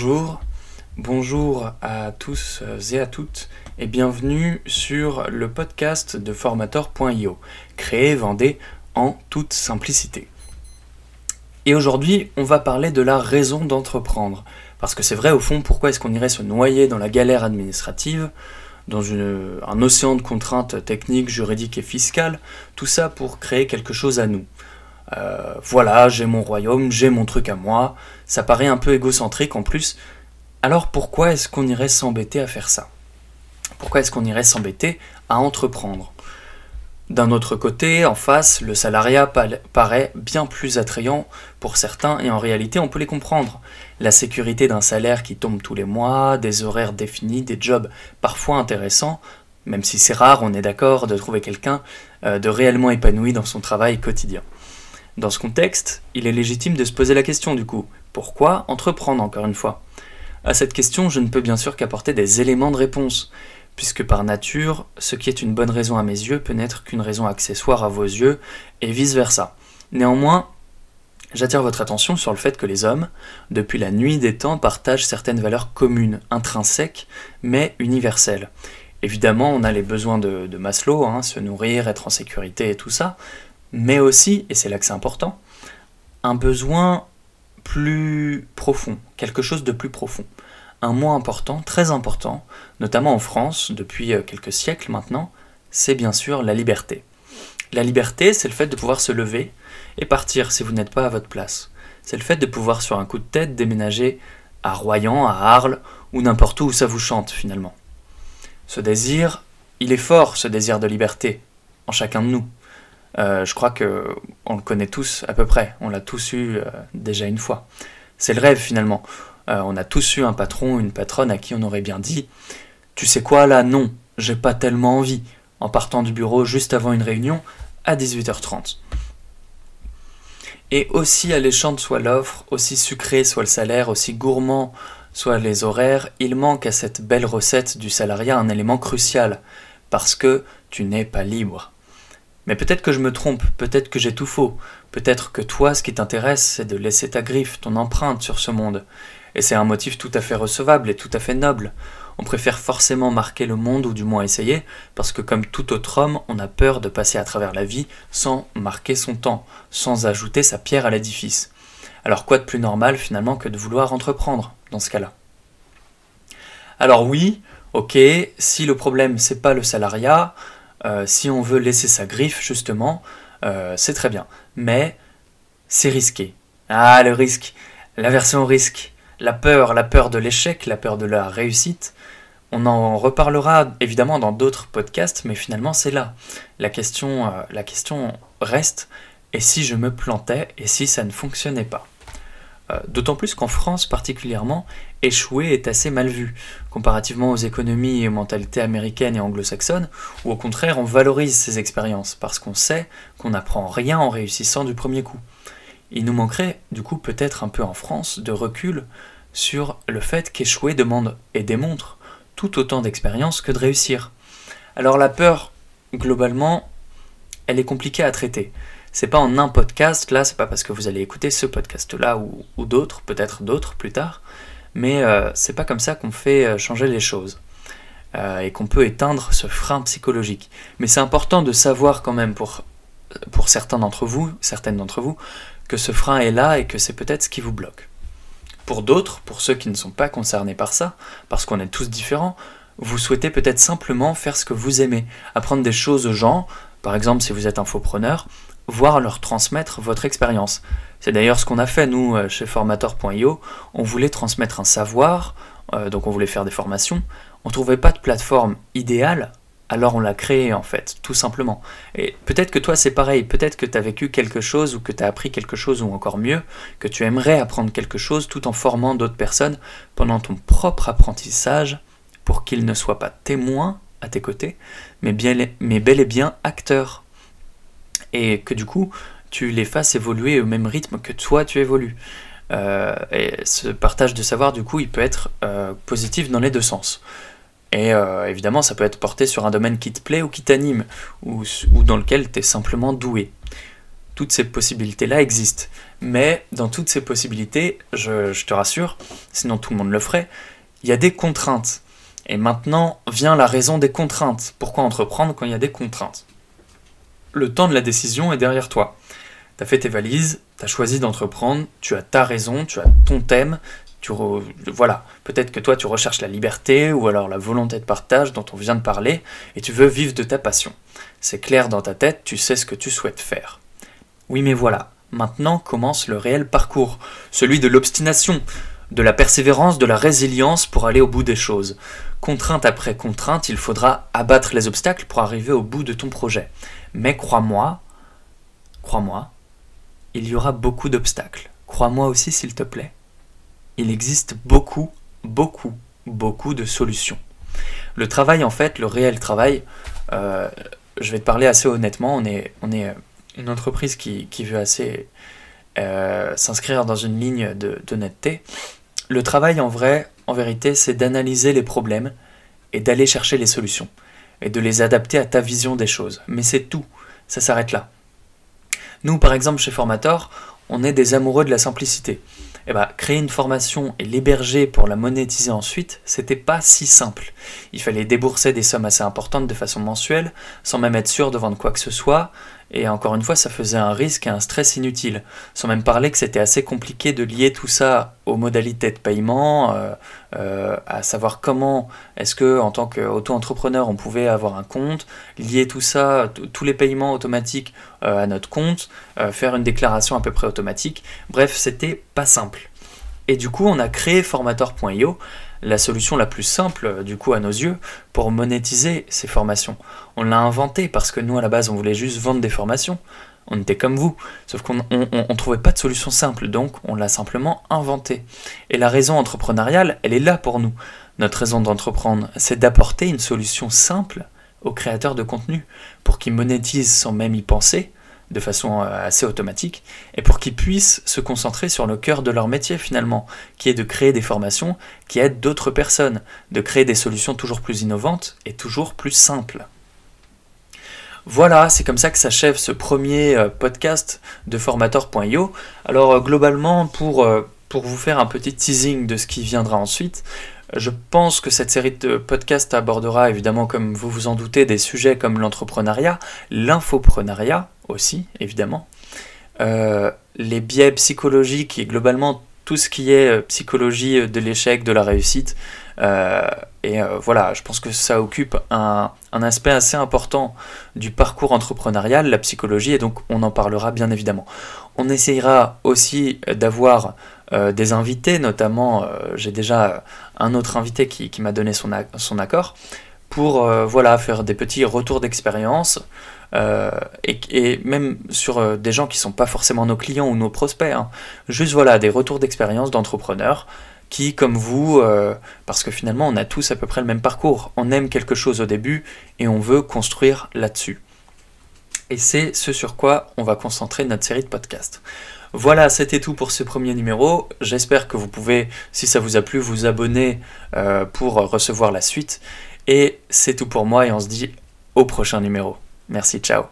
bonjour. Bonjour à tous et à toutes et bienvenue sur le podcast de formateur.io, créé Vendée en toute simplicité. Et aujourd'hui, on va parler de la raison d'entreprendre. Parce que c'est vrai, au fond, pourquoi est-ce qu'on irait se noyer dans la galère administrative, dans un océan de contraintes techniques, juridiques et fiscales, tout ça pour créer quelque chose à nous? Euh, voilà, j'ai mon royaume, j'ai mon truc à moi, ça paraît un peu égocentrique en plus. Alors pourquoi est-ce qu'on irait s'embêter à faire ça? Pourquoi est-ce qu'on irait s'embêter à entreprendre? D'un autre côté, en face, le salariat paraît bien plus attrayant pour certains et en réalité on peut les comprendre. La sécurité d'un salaire qui tombe tous les mois, des horaires définis, des jobs parfois intéressants, même si c'est rare, on est d'accord, de trouver quelqu'un euh, de réellement épanoui dans son travail quotidien. Dans ce contexte, il est légitime de se poser la question du coup, pourquoi entreprendre encore une fois? À cette question, je ne peux bien sûr qu'apporter des éléments de réponse, puisque par nature, ce qui est une bonne raison à mes yeux peut n'être qu'une raison accessoire à vos yeux, et vice-versa. Néanmoins, j'attire votre attention sur le fait que les hommes, depuis la nuit des temps, partagent certaines valeurs communes, intrinsèques, mais universelles. Évidemment, on a les besoins de, Maslow, hein, se nourrir, être en sécurité et tout ça, mais aussi, et c'est là que c'est important, un besoin plus profond, quelque chose de plus profond. Un mot important, très important, notamment en France depuis euh, quelques siècles maintenant, c'est bien sûr la liberté. La liberté, c'est le fait de pouvoir se lever et partir si vous n'êtes pas à votre place. C'est le fait de pouvoir sur un coup de tête déménager à Royan, à Arles ou n'importe où où ça vous chante finalement. Ce désir, il est fort, ce désir de liberté, en chacun de nous. Euh, je crois que on le connaît tous à peu près, on l'a tous eu euh, déjà une fois. C'est le rêve finalement. Euh, on a tous eu un patron, une patronne à qui on aurait bien dit Tu sais quoi là Non, j'ai pas tellement envie, en partant du bureau juste avant une réunion à 18h30. Et aussi alléchante soit l'offre, aussi sucré soit le salaire, aussi gourmand soit les horaires, il manque à cette belle recette du salariat un élément crucial, parce que tu n'es pas libre. Mais peut-être que je me trompe, peut-être que j'ai tout faux, peut-être que toi, ce qui t'intéresse, c'est de laisser ta griffe, ton empreinte sur ce monde. Et c'est un motif tout à fait recevable et tout à fait noble. On préfère forcément marquer le monde, ou du moins essayer, parce que comme tout autre homme, on a peur de passer à travers la vie sans marquer son temps, sans ajouter sa pierre à l'édifice. Alors quoi de plus normal finalement que de vouloir entreprendre dans ce cas-là? Alors oui, ok, si le problème c'est pas le salariat, euh, si on veut laisser sa griffe, justement, euh, c'est très bien. Mais c'est risqué. Ah, le risque, la version risque, la peur, la peur de l'échec, la peur de la réussite. On en reparlera évidemment dans d'autres podcasts, mais finalement c'est là. La question, euh, la question reste, et si je me plantais, et si ça ne fonctionnait pas? D'autant plus qu'en France particulièrement, échouer est assez mal vu, comparativement aux économies et aux mentalités américaines et anglo-saxonnes, où au contraire on valorise ces expériences, parce qu'on sait qu'on n'apprend rien en réussissant du premier coup. Il nous manquerait, du coup peut-être un peu en France, de recul sur le fait qu'échouer demande et démontre tout autant d'expérience que de réussir. Alors la peur, globalement, elle est compliquée à traiter c'est pas en un podcast, là, c'est pas parce que vous allez écouter ce podcast-là ou, d'autres, peut-être d'autres plus tard, mais euh, c'est pas comme ça qu'on fait euh, changer les choses euh, et qu'on peut éteindre ce frein psychologique. Mais c'est important de savoir quand même pour, pour certains d'entre vous, certaines d'entre vous, que ce frein est là et que c'est peut-être ce qui vous bloque. Pour d'autres, pour ceux qui ne sont pas concernés par ça, parce qu'on est tous différents, vous souhaitez peut-être simplement faire ce que vous aimez, apprendre des choses aux gens, par exemple si vous êtes infopreneur, voire leur transmettre votre expérience. C'est d'ailleurs ce qu'on a fait nous euh, chez formateur.io. On voulait transmettre un savoir, euh, donc on voulait faire des formations. On trouvait pas de plateforme idéale, alors on l'a créé en fait, tout simplement. Et peut-être que toi c'est pareil, peut-être que tu as vécu quelque chose ou que tu as appris quelque chose ou encore mieux, que tu aimerais apprendre quelque chose tout en formant d'autres personnes pendant ton propre apprentissage pour qu'ils ne soient pas témoins à tes côtés, mais, bien, mais bel et bien acteurs et que du coup tu les fasses évoluer au même rythme que toi tu évolues. Euh, et ce partage de savoir, du coup, il peut être euh, positif dans les deux sens. Et euh, évidemment, ça peut être porté sur un domaine qui te plaît ou qui t'anime, ou, dans lequel tu es simplement doué. toutes ces possibilités-là existent. Mais dans toutes ces possibilités, je te rassure, sinon tout le monde le ferait, il y a des contraintes. Et maintenant vient la raison des contraintes. Pourquoi entreprendre quand il y a des contraintes? Le temps de la décision est derrière toi. Tu as fait tes valises, tu as choisi d'entreprendre, tu as ta raison, tu as ton thème, tu voilà, peut-être que toi tu recherches la liberté ou alors la volonté de partage dont on vient de parler et tu veux vivre de ta passion. C'est clair dans ta tête, tu sais ce que tu souhaites faire. Oui mais voilà, maintenant commence le réel parcours, celui de l'obstination, de la persévérance, de la résilience pour aller au bout des choses. Contrainte après contrainte, il faudra abattre les obstacles pour arriver au bout de ton projet. Mais crois-moi, crois-moi, il y aura beaucoup d'obstacles. Crois-moi aussi s'il te plaît. Il existe beaucoup, beaucoup, beaucoup de solutions. Le travail, en fait, le réel travail, euh, je vais te parler assez honnêtement, on est, une entreprise qui, veut assez euh, s'inscrire dans une ligne d'honnêteté. Le travail en vrai, en vérité, c'est d'analyser les problèmes et d'aller chercher les solutions et de les adapter à ta vision des choses. Mais c'est tout, ça s'arrête là. Nous, par exemple, chez Formator, on est des amoureux de la simplicité. Eh ben, créer une formation et l'héberger pour la monétiser ensuite, c'était pas si simple. Il fallait débourser des sommes assez importantes de façon mensuelle, sans même être sûr de vendre quoi que ce soit, et encore une fois, ça faisait un risque et un stress inutile. Sans même parler que c'était assez compliqué de lier tout ça aux modalités de paiement, euh, euh, à savoir comment est-ce que en tant qu'auto-entrepreneur on pouvait avoir un compte, lier tout ça, tous les paiements automatiques euh, à notre compte, faire une déclaration à peu près automatique. Bref, c'était pas simple. Et du coup, on a créé formator.io la solution la plus simple, du coup, à nos yeux, pour monétiser ces formations. On l'a inventé parce que nous, à la base, on voulait juste vendre des formations. On était comme vous, sauf qu'on ne trouvait pas de solution simple, donc on l'a simplement inventé. Et la raison entrepreneuriale, elle est là pour nous. Notre raison d'entreprendre, c'est d'apporter une solution simple aux créateurs de contenu pour qu'ils monétisent sans même y penser, de façon euh, assez automatique, et pour qu'ils puissent se concentrer sur le cœur de leur métier finalement, qui est de créer des formations qui aident d'autres personnes, de créer des solutions toujours plus innovantes et toujours plus simples. Voilà, c'est comme ça que s'achève ce premier euh, podcast de formator.io. Alors euh, globalement, pour, pour vous faire un petit teasing de ce qui viendra ensuite, je pense que cette série de podcasts abordera évidemment, comme vous vous en doutez, des sujets comme l'entrepreneuriat, l'infoprenariat aussi, évidemment, euh, les biais psychologiques et globalement tout ce qui est euh, psychologie de l'échec, de la réussite. Euh, et voilà, je pense que ça occupe un, un, aspect assez important du parcours entrepreneurial, la psychologie, et donc on en parlera bien évidemment. On essayera aussi d'avoir des invités, notamment j'ai déjà un autre invité qui, m'a donné son, accord, pour voilà, faire des petits retours d'expérience, euh, et, même sur euh, des gens qui sont pas forcément nos clients ou nos prospects. Hein. Juste des retours d'expérience d'entrepreneurs qui, comme vous, euh, parce que finalement on a tous à peu près le même parcours, on aime quelque chose au début et on veut construire là-dessus. Et c'est ce sur quoi on va concentrer notre série de podcasts. Voilà, c'était tout pour ce premier numéro. J'espère que vous pouvez, si ça vous a plu, vous abonner pour recevoir la suite. Et c'est tout pour moi et on se dit au prochain numéro. Merci, ciao.